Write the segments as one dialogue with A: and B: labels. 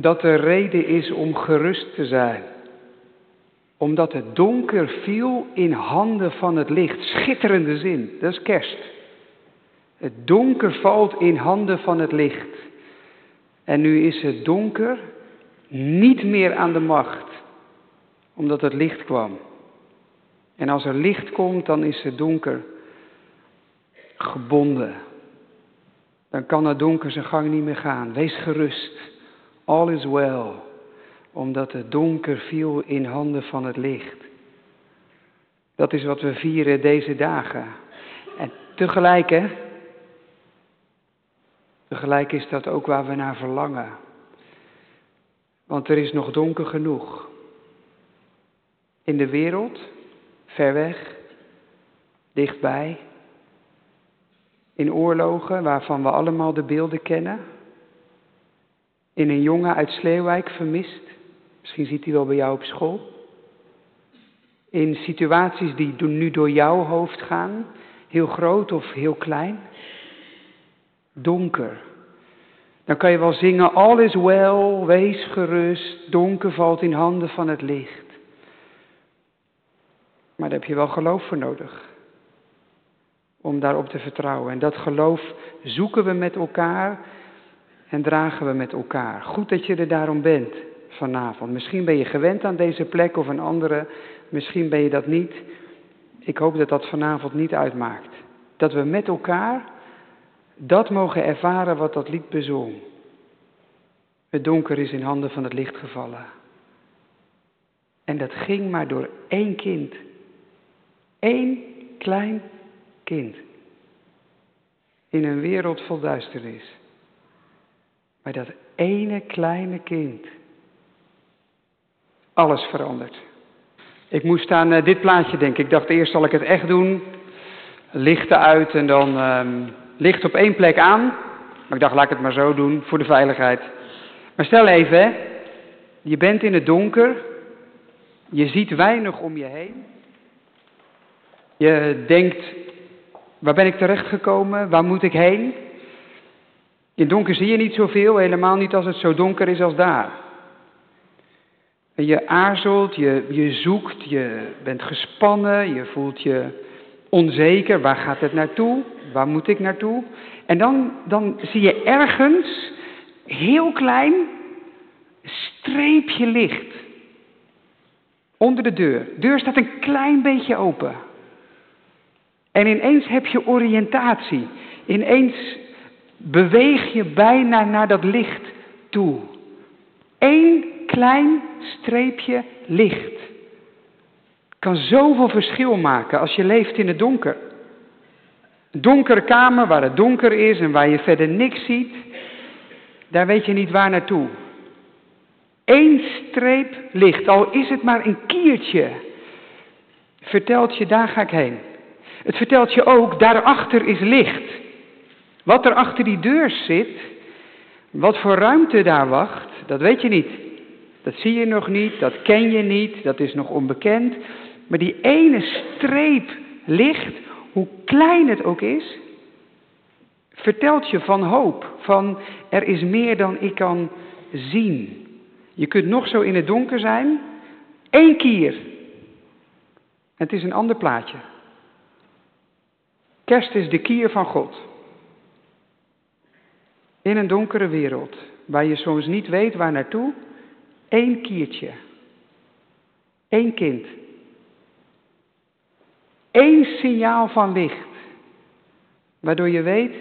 A: dat er reden is om gerust te zijn. Omdat het donker viel in handen van het licht. Schitterende zin, dat is kerst. Het donker valt in handen van het licht. En nu is het donker niet meer aan de macht, omdat het licht kwam. En als er licht komt, dan is het donker gebonden. Dan kan het donker zijn gang niet meer gaan. Wees gerust. All is well. Omdat het donker viel in handen van het licht. Dat is wat we vieren deze dagen. En tegelijk, hè. Tegelijk is dat ook waar we naar verlangen. Want er is nog donker genoeg. In de wereld, ver weg, dichtbij. In oorlogen waarvan we allemaal de beelden kennen. In een jongen uit Sleeuwijk vermist. Misschien ziet hij wel bij jou op school. In situaties die nu door jouw hoofd gaan. Heel groot of heel klein. Donker. Dan kan je wel zingen, all is well, wees gerust, donker valt in handen van het licht. Maar daar heb je wel geloof voor nodig. Om daarop te vertrouwen. En dat geloof zoeken we met elkaar en dragen we met elkaar. Goed dat je er daarom bent vanavond. Misschien ben je gewend aan deze plek of een andere. Misschien ben je dat niet. Ik hoop dat dat vanavond niet uitmaakt. Dat we met elkaar dat mogen ervaren wat dat lied bezong. Het donker is in handen van het licht gevallen. En dat ging maar door één kind. Eén klein kind. In een wereld vol duisternis. Maar dat ene kleine kind. Alles verandert. Ik moest aan uh, dit plaatje denken. Ik dacht eerst zal ik het echt doen. Lichten uit en dan um, licht op één plek aan. Maar ik dacht laat ik het maar zo doen voor de veiligheid. Maar stel even, je bent in het donker. Je ziet weinig om je heen. Je denkt, waar ben ik terechtgekomen? Waar moet ik heen? In donker zie je niet zoveel, helemaal niet als het zo donker is als daar. En je aarzelt, je, je zoekt, je bent gespannen, je voelt je onzeker. Waar gaat het naartoe? Waar moet ik naartoe? En dan, dan zie je ergens, heel klein, streepje licht. Onder de deur. De deur staat een klein beetje open. En ineens heb je oriëntatie. Ineens beweeg je bijna naar dat licht toe. Eén klein streepje licht kan zoveel verschil maken als je leeft in het donker. Een donkere kamer waar het donker is en waar je verder niks ziet, daar weet je niet waar naartoe. Eén streep licht, al is het maar een kiertje, vertelt je daar ga ik heen. Het vertelt je ook, daarachter is licht. Wat er achter die deur zit, wat voor ruimte daar wacht, dat weet je niet. Dat zie je nog niet, dat ken je niet, dat is nog onbekend. Maar die ene streep licht, hoe klein het ook is, vertelt je van hoop, van er is meer dan ik kan zien. Je kunt nog zo in het donker zijn, één keer. Het is een ander plaatje. Kerst is de kier van God. In een donkere wereld, waar je soms niet weet waar naartoe, één kiertje. Eén kind. Eén signaal van licht. Waardoor je weet,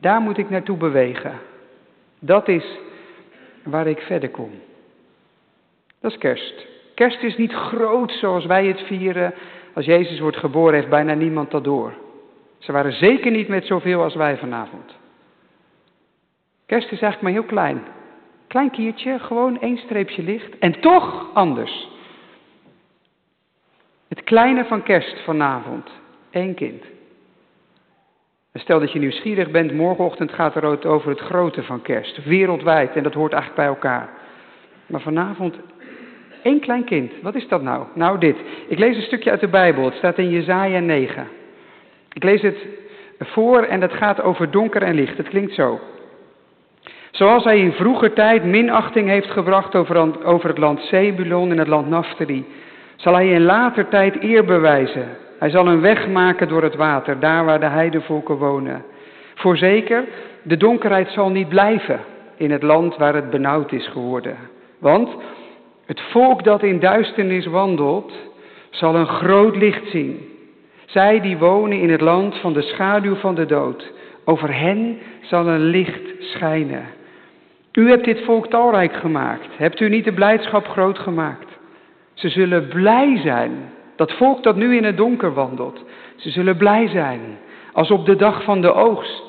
A: daar moet ik naartoe bewegen. Dat is waar ik verder kom. Dat is kerst. Kerst is niet groot zoals wij het vieren. Als Jezus wordt geboren heeft bijna niemand dat door. Ze waren zeker niet met zoveel als wij vanavond. Kerst is eigenlijk maar heel klein. Klein kiertje, gewoon één streepje licht. En toch anders. Het kleine van kerst vanavond. één kind. Stel dat je nieuwsgierig bent, morgenochtend gaat er over het grote van kerst. Wereldwijd, en dat hoort eigenlijk bij elkaar. Maar vanavond één klein kind. Wat is dat nou? Nou dit. Ik lees een stukje uit de Bijbel. Het staat in Jezaja 9. Ik lees het voor en het gaat over donker en licht. Het klinkt zo. Zoals hij in vroeger tijd minachting heeft gebracht over, het land Zebulon en het land Naftali, zal hij in later tijd eer bewijzen. Hij zal een weg maken door het water, daar waar de heidevolken wonen. Voorzeker, de donkerheid zal niet blijven in het land waar het benauwd is geworden. Want het volk dat in duisternis wandelt, zal een groot licht zien. Zij die wonen in het land van de schaduw van de dood, over hen zal een licht schijnen. U hebt dit volk talrijk gemaakt. Hebt u niet de blijdschap groot gemaakt? Ze zullen blij zijn. Dat volk dat nu in het donker wandelt. Ze zullen blij zijn. Als op de dag van de oogst.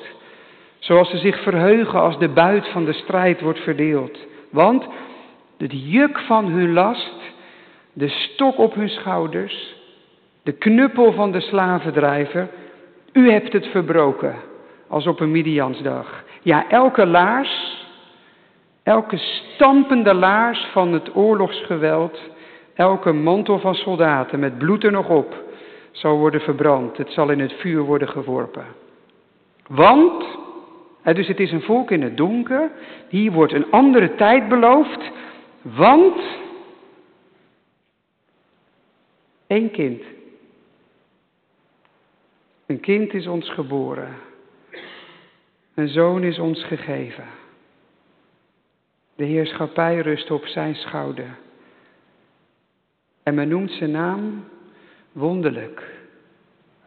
A: Zoals ze zich verheugen als de buit van de strijd wordt verdeeld. Want het juk van hun last, de stok op hun schouders, de knuppel van de slavendrijver, u hebt het verbroken als op een Midiansdag. Ja, elke laars, elke stampende laars van het oorlogsgeweld, elke mantel van soldaten met bloed er nog op, zal worden verbrand. Het zal in het vuur worden geworpen. Want, dus het is een volk in het donker, hier wordt een andere tijd beloofd, want één kind. Een kind is ons geboren. Een zoon is ons gegeven. De heerschappij rust op zijn schouder. En men noemt zijn naam wonderlijk,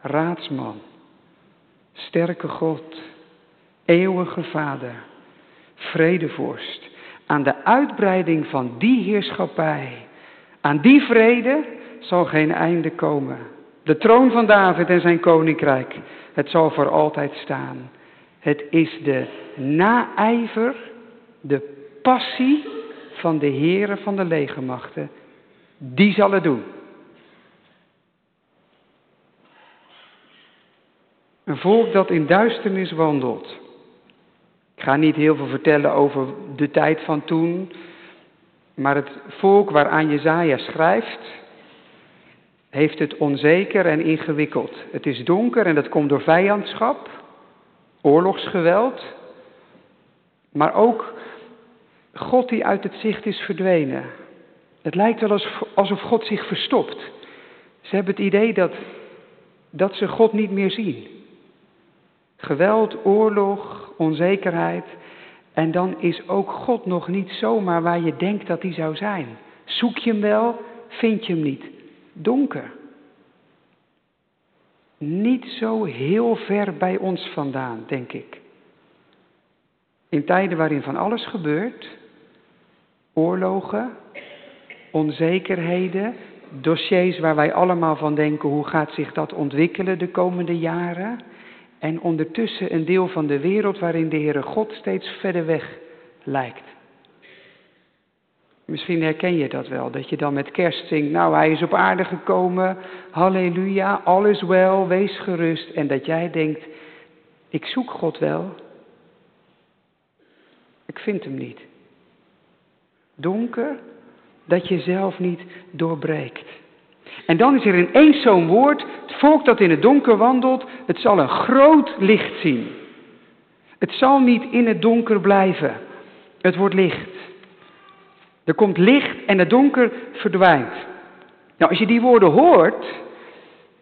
A: raadsman, sterke God, eeuwige Vader, vredevorst. Aan de uitbreiding van die heerschappij, aan die vrede zal geen einde komen. De troon van David en zijn koninkrijk, het zal voor altijd staan. Het is de naijver, de passie van de heren van de legermachten. Die zal het doen. Een volk dat in duisternis wandelt. Ik ga niet heel veel vertellen over de tijd van toen, maar het volk waaraan Jezaja schrijft, heeft het onzeker en ingewikkeld. Het is donker en dat komt door vijandschap, oorlogsgeweld, maar ook God die uit het zicht is verdwenen. Het lijkt wel alsof God zich verstopt. Ze hebben het idee dat, dat ze God niet meer zien. Geweld, oorlog, onzekerheid. En dan is ook God nog niet zomaar waar je denkt dat hij zou zijn. Zoek je hem wel, vind je hem niet. Donker. Niet zo heel ver bij ons vandaan, denk ik. In tijden waarin van alles gebeurt, oorlogen, onzekerheden, dossiers waar wij allemaal van denken hoe gaat zich dat ontwikkelen de komende jaren. En ondertussen een deel van de wereld waarin de Heere God steeds verder weg lijkt. Misschien herken je dat wel, dat je dan met kerst zingt, nou hij is op aarde gekomen, halleluja, alles wel, wees gerust. En dat jij denkt, ik zoek God wel, ik vind hem niet donker dat je zelf niet doorbreekt. En dan is er ineens zo'n woord, het volk dat in het donker wandelt, het zal een groot licht zien. Het zal niet in het donker blijven. Het wordt licht. Er komt licht en het donker verdwijnt. Nou, als je die woorden hoort,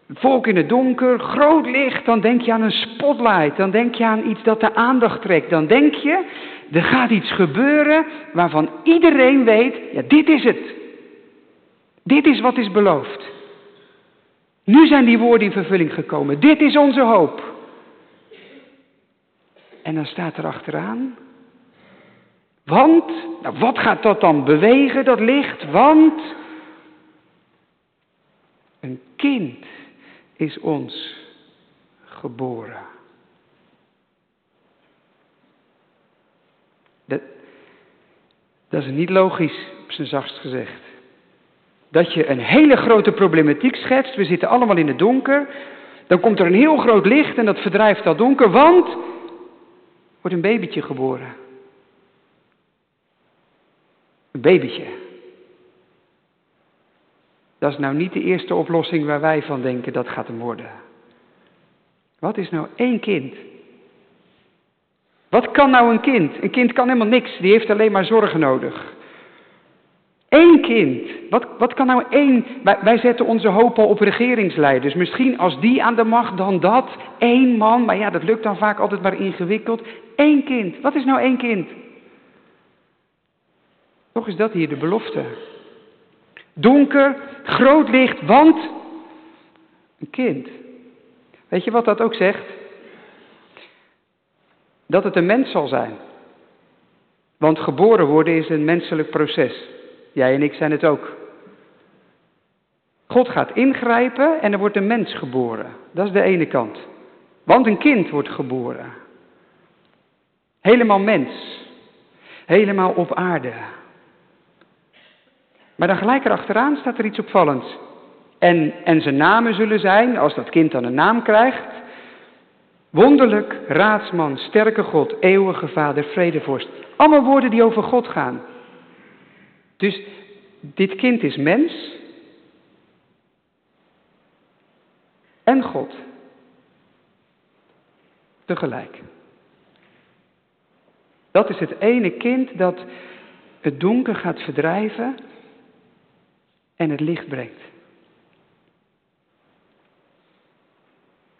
A: volk in het donker, groot licht, dan denk je aan een spotlight, dan denk je aan iets dat de aandacht trekt. Dan denk je, er gaat iets gebeuren waarvan iedereen weet, ja, dit is het. Dit is wat is beloofd. Nu zijn die woorden in vervulling gekomen. Dit is onze hoop. En dan staat er achteraan. Want, nou wat gaat dat dan bewegen, dat licht? Want een kind is ons geboren. Dat, dat is niet logisch, op zijn zachtst gezegd. Dat je een hele grote problematiek schetst, we zitten allemaal in het donker, dan komt er een heel groot licht en dat verdrijft dat donker, want wordt een babytje geboren. Een babytje. Dat is nou niet de eerste oplossing waar wij van denken dat gaat hem worden. Wat is nou één kind? Wat kan nou een kind? Een kind kan helemaal niks, die heeft alleen maar zorgen nodig. Eén kind. Wat, wat kan nou één. Wij, wij zetten onze hoop al op regeringsleiders. Misschien als die aan de macht, dan dat. Eén man, maar ja, dat lukt dan vaak altijd maar ingewikkeld. Eén kind. Wat is nou één kind? Toch is dat hier de belofte. Donker, groot licht, want een kind. Weet je wat dat ook zegt? Dat het een mens zal zijn. Want geboren worden is een menselijk proces. Jij en ik zijn het ook. God gaat ingrijpen en er wordt een mens geboren. Dat is de ene kant. Want een kind wordt geboren. Helemaal mens. Helemaal op aarde. Maar dan gelijk erachteraan staat er iets opvallends. En, en zijn namen zullen zijn, als dat kind dan een naam krijgt. Wonderlijk, raadsman, sterke God, eeuwige vader, vredevorst. Allemaal woorden die over God gaan. Dus dit kind is mens en God. Tegelijk. Dat is het ene kind dat het donker gaat verdrijven en het licht brengt.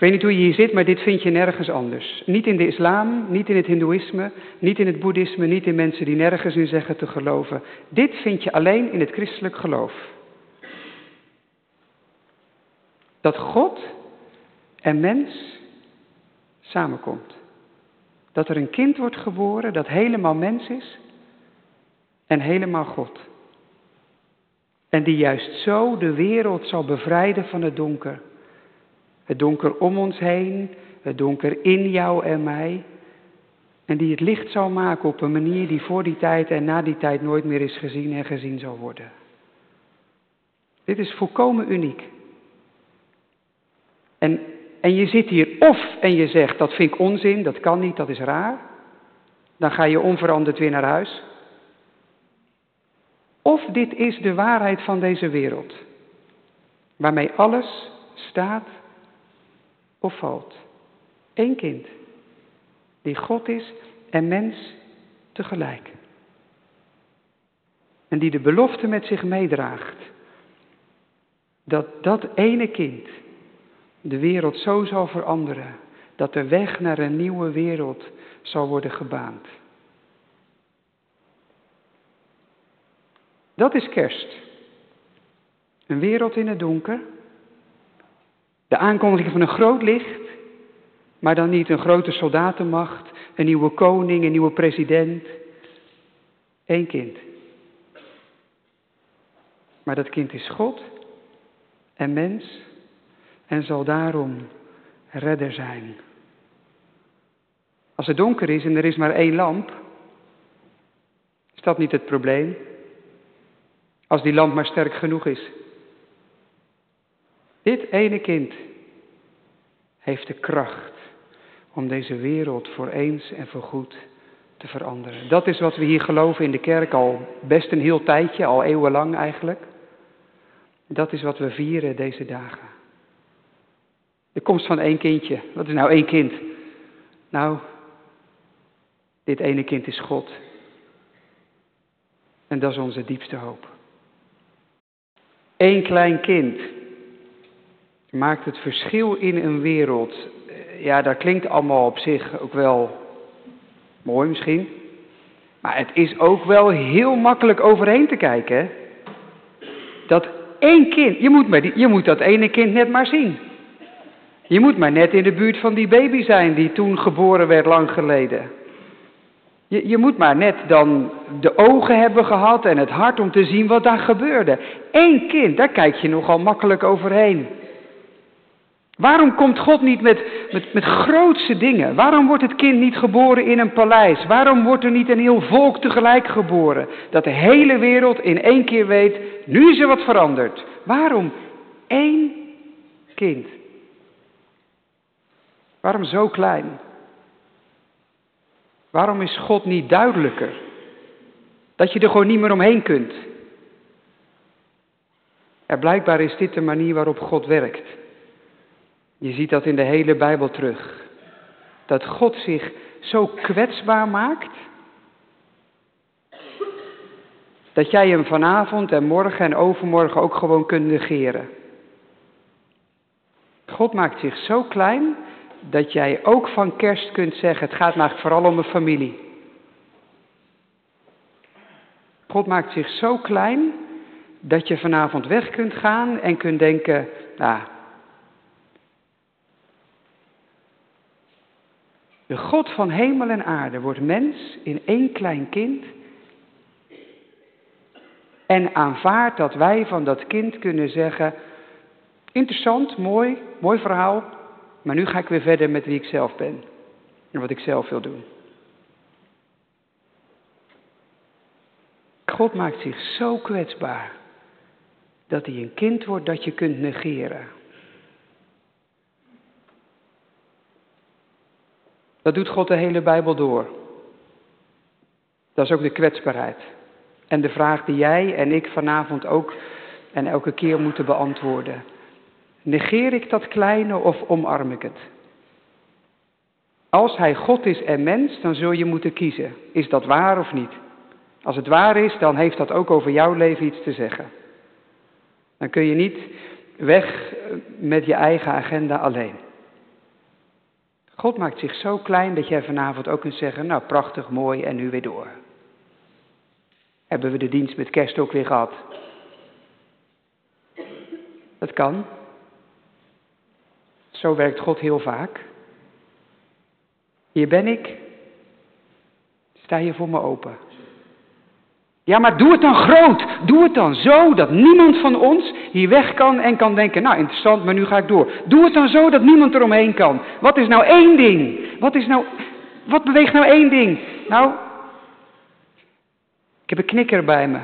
A: Ik weet niet hoe je hier zit, maar dit vind je nergens anders. Niet in de islam, niet in het hindoeïsme, niet in het boeddhisme, niet in mensen die nergens in zeggen te geloven. Dit vind je alleen in het christelijk geloof. Dat God en mens samenkomt. Dat er een kind wordt geboren dat helemaal mens is en helemaal God. En die juist zo de wereld zal bevrijden van het donker. Het donker om ons heen, het donker in jou en mij. En die het licht zal maken op een manier die voor die tijd en na die tijd nooit meer is gezien en gezien zal worden. Dit is volkomen uniek. En, en je zit hier of en je zegt dat vind ik onzin, dat kan niet, dat is raar. Dan ga je onveranderd weer naar huis. Of dit is de waarheid van deze wereld, waarmee alles staat of valt. Eén kind, die God is en mens tegelijk. En die de belofte met zich meedraagt, dat dat ene kind de wereld zo zal veranderen, dat de weg naar een nieuwe wereld zal worden gebaand. Dat is kerst. Een wereld in het donker. De aankondiging van een groot licht. Maar dan niet een grote soldatenmacht, een nieuwe koning, een nieuwe president. Eén kind. Maar dat kind is God en mens en zal daarom redder zijn. Als het donker is en er is maar één lamp, is dat niet het probleem. Als die lamp maar sterk genoeg is. Dit ene kind heeft de kracht om deze wereld voor eens en voor goed te veranderen. Dat is wat we hier geloven in de kerk al best een heel tijdje, al eeuwenlang eigenlijk. Dat is wat we vieren deze dagen. De komst van één kindje. Wat is nou één kind? Nou, dit ene kind is God. En dat is onze diepste hoop. Eén klein kind maakt het verschil in een wereld. Ja, dat klinkt allemaal op zich ook wel mooi misschien. Maar het is ook wel heel makkelijk overheen te kijken. Dat één kind, je moet, maar je moet dat ene kind net maar zien. Je moet maar net in de buurt van die baby zijn die toen geboren werd lang geleden. Je, je moet maar net dan de ogen hebben gehad en het hart om te zien wat daar gebeurde. Eén kind, daar kijk je nogal makkelijk overheen. Waarom komt God niet met, met, met grootse dingen? Waarom wordt het kind niet geboren in een paleis? Waarom wordt er niet een heel volk tegelijk geboren? Dat de hele wereld in één keer weet, nu is er wat veranderd. Waarom? Eén kind. Waarom zo klein? Waarom is God niet duidelijker? Dat je er gewoon niet meer omheen kunt. Blijkbaar is dit de manier waarop God werkt. Je ziet dat in de hele Bijbel terug. Dat God zich zo kwetsbaar maakt, dat jij hem vanavond en morgen en overmorgen ook gewoon kunt negeren. God maakt zich zo klein dat jij ook van kerst kunt zeggen, het gaat maar vooral om mijn familie. God maakt zich zo klein dat je vanavond weg kunt gaan en kunt denken, nou, de God van hemel en aarde wordt mens in één klein kind en aanvaardt dat wij van dat kind kunnen zeggen, interessant, mooi, mooi verhaal, maar nu ga ik weer verder met wie ik zelf ben en wat ik zelf wil doen. God maakt zich zo kwetsbaar dat hij een kind wordt dat je kunt negeren. Dat doet God de hele Bijbel door. Dat is ook de kwetsbaarheid. En de vraag die jij en ik vanavond ook en elke keer moeten beantwoorden. Negeer ik dat kleine of omarm ik het? Als hij God is en mens, dan zul je moeten kiezen. Is dat waar of niet? Als het waar is, dan heeft dat ook over jouw leven iets te zeggen. Dan kun je niet weg met je eigen agenda alleen. God maakt zich zo klein dat jij vanavond ook kunt zeggen, nou prachtig, mooi en nu weer door. Hebben we de dienst met kerst ook weer gehad? Dat kan. Zo werkt God heel vaak. Hier ben ik. Sta je voor me open. Ja, maar doe het dan groot. Doe het dan zo dat niemand van ons hier weg kan en kan denken, nou interessant, maar nu ga ik door. Doe het dan zo dat niemand eromheen kan. Wat is nou één ding? Wat is nou, wat beweegt nou één ding? Nou, ik heb een knikker bij me.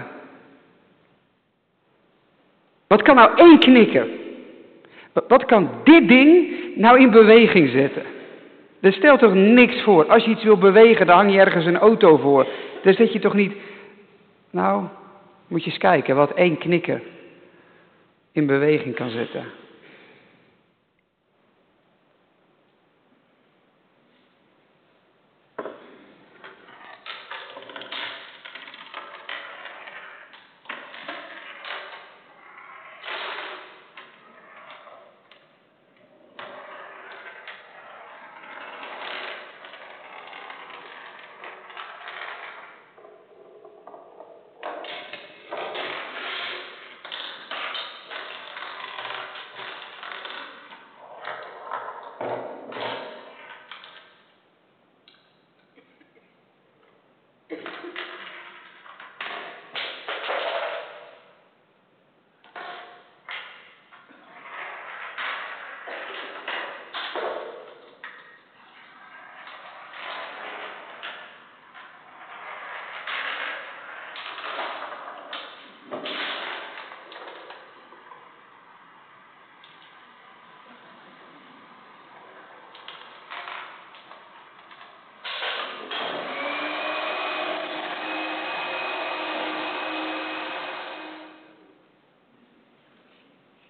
A: Wat kan nou één knikker? Wat kan dit ding nou in beweging zetten? Er stelt toch niks voor. Als je iets wil bewegen, dan hang je ergens een auto voor. Dan zet je toch niet nou, moet je eens kijken wat één knikker in beweging kan zetten.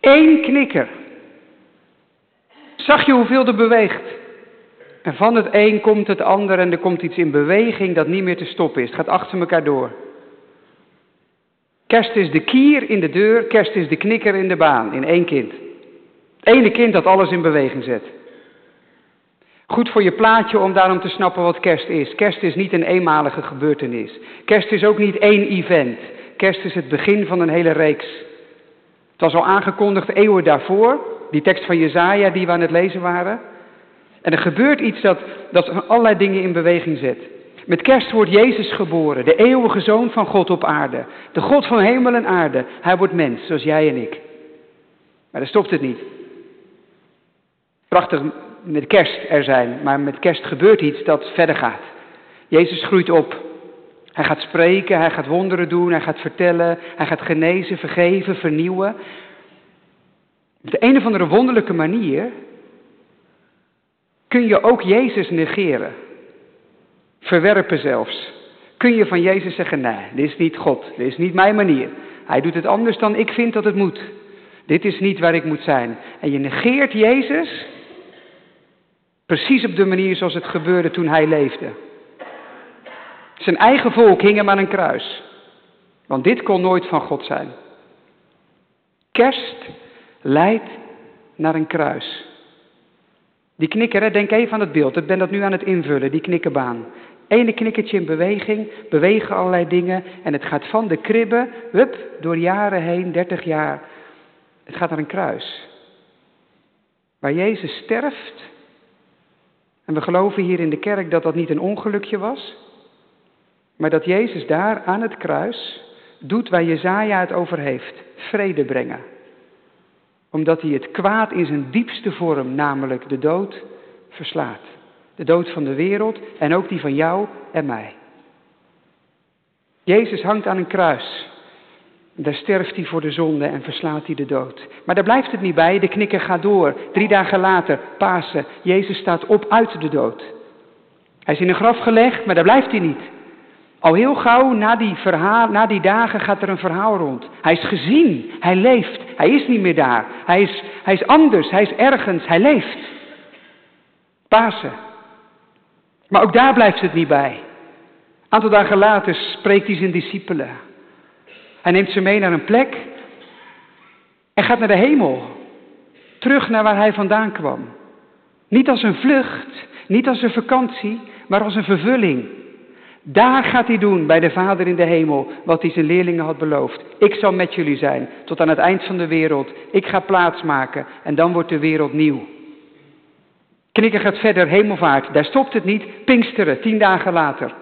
A: Eén knikker. Zag je hoeveel er beweegt? En van het een komt het ander en er komt iets in beweging dat niet meer te stoppen is. Het gaat achter elkaar door. Kerst is de kier in de deur, kerst is de knikker in de baan, in één kind. Het ene kind dat alles in beweging zet. Goed voor je plaatje om daarom te snappen wat kerst is. Kerst is niet een eenmalige gebeurtenis. Kerst is ook niet één event. Kerst is het begin van een hele reeks. Het was al aangekondigd eeuwen daarvoor, die tekst van Jezaja die we aan het lezen waren. En er gebeurt iets dat, dat allerlei dingen in beweging zet. Met kerst wordt Jezus geboren, de eeuwige zoon van God op aarde. De God van hemel en aarde. Hij wordt mens, zoals jij en ik. Maar daar stopt het niet. Prachtig met kerst er zijn, maar met kerst gebeurt iets dat verder gaat. Jezus groeit op. Hij gaat spreken, hij gaat wonderen doen, hij gaat vertellen, hij gaat genezen, vergeven, vernieuwen. Op de een of andere wonderlijke manier kun je ook Jezus negeren. Verwerpen zelfs. Kun je van Jezus zeggen, nee, dit is niet God, dit is niet mijn manier. Hij doet het anders dan ik vind dat het moet. Dit is niet waar ik moet zijn. En je negeert Jezus Precies op de manier zoals het gebeurde toen hij leefde. Zijn eigen volk hing hem aan een kruis. Want dit kon nooit van God zijn. Kerst leidt naar een kruis. Die knikker, denk even aan het beeld. Ik ben dat nu aan het invullen, die knikkerbaan. Ene knikkertje in beweging, bewegen allerlei dingen. En het gaat van de kribben, hup, door jaren heen, 30 jaar. Het gaat naar een kruis. Waar Jezus sterft. En we geloven hier in de kerk dat dat niet een ongelukje was. Maar dat Jezus daar aan het kruis doet waar Jezaja het over heeft. Vrede brengen. Omdat hij het kwaad in zijn diepste vorm, namelijk de dood, verslaat. De dood van de wereld en ook die van jou en mij. Jezus hangt aan een kruis. Daar sterft hij voor de zonde en verslaat hij de dood. Maar daar blijft het niet bij, de knikker gaat door. Drie dagen later, Pasen, Jezus staat op uit de dood. Hij is in een graf gelegd, maar daar blijft hij niet. Al heel gauw na die, verhaal, na die dagen gaat er een verhaal rond. Hij is gezien, hij leeft, hij is niet meer daar. Hij is, hij is anders, hij is ergens, hij leeft. Pasen. Maar ook daar blijft het niet bij. Een aantal dagen later spreekt hij zijn discipelen. Hij neemt ze mee naar een plek en gaat naar de hemel. Terug naar waar hij vandaan kwam. Niet als een vlucht, niet als een vakantie, maar als een vervulling. Daar gaat hij doen bij de Vader in de hemel wat hij zijn leerlingen had beloofd. Ik zal met jullie zijn tot aan het eind van de wereld. Ik ga plaatsmaken en dan wordt de wereld nieuw. Knikker gaat verder, hemelvaart. Daar stopt het niet. Pinksteren, tien dagen later.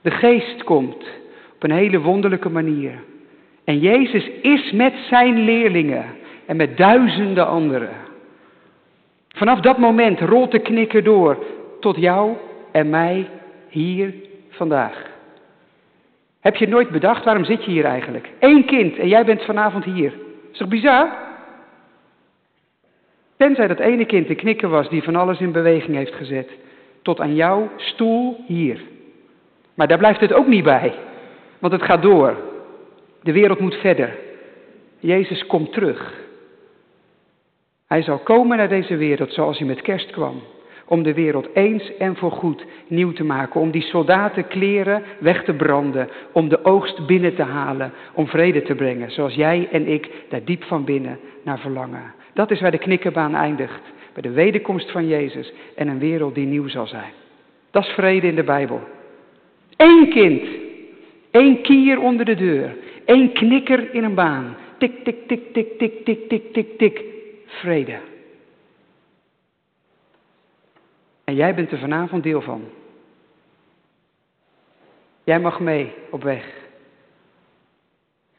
A: De geest komt op een hele wonderlijke manier. En Jezus is met zijn leerlingen en met duizenden anderen. Vanaf dat moment rolt de knikker door tot jou en mij hier vandaag. Heb je nooit bedacht, waarom zit je hier eigenlijk? Eén kind en jij bent vanavond hier. Is toch bizar? Tenzij dat ene kind de knikker was die van alles in beweging heeft gezet. Tot aan jouw stoel hier. Maar daar blijft het ook niet bij. Want het gaat door. De wereld moet verder. Jezus komt terug. Hij zal komen naar deze wereld zoals hij met kerst kwam. Om de wereld eens en voorgoed nieuw te maken. Om die soldaten kleren weg te branden. Om de oogst binnen te halen. Om vrede te brengen. Zoals jij en ik daar diep van binnen naar verlangen. Dat is waar de knikkerbaan eindigt. Bij de wederkomst van Jezus en een wereld die nieuw zal zijn. Dat is vrede in de Bijbel. Eén kind. Eén kier onder de deur. Eén knikker in een baan. Tik, tik, tik, tik, tik, tik, tik, tik, tik. Vrede. En jij bent er vanavond deel van. Jij mag mee op weg.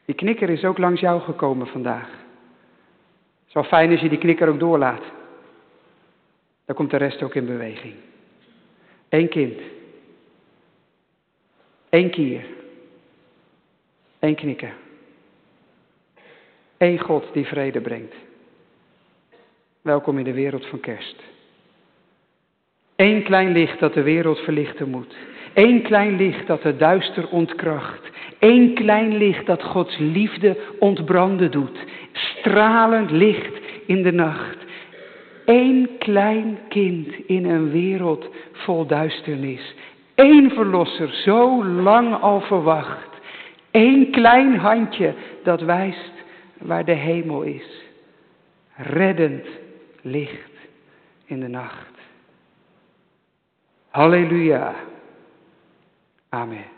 A: Die knikker is ook langs jou gekomen vandaag. Het is wel fijn als je die knikker ook doorlaat. Dan komt de rest ook in beweging. Eén kind. Eén keer. Eén knikker. Eén God die vrede brengt. Welkom in de wereld van kerst. Eén klein licht dat de wereld verlichten moet. Eén klein licht dat het duister ontkracht. Eén klein licht dat Gods liefde ontbranden doet. Stralend licht in de nacht. Eén klein kind in een wereld vol duisternis. Eén verlosser, zo lang al verwacht. Eén klein handje dat wijst waar de hemel is. Reddend licht in de nacht. Halleluja. Amen.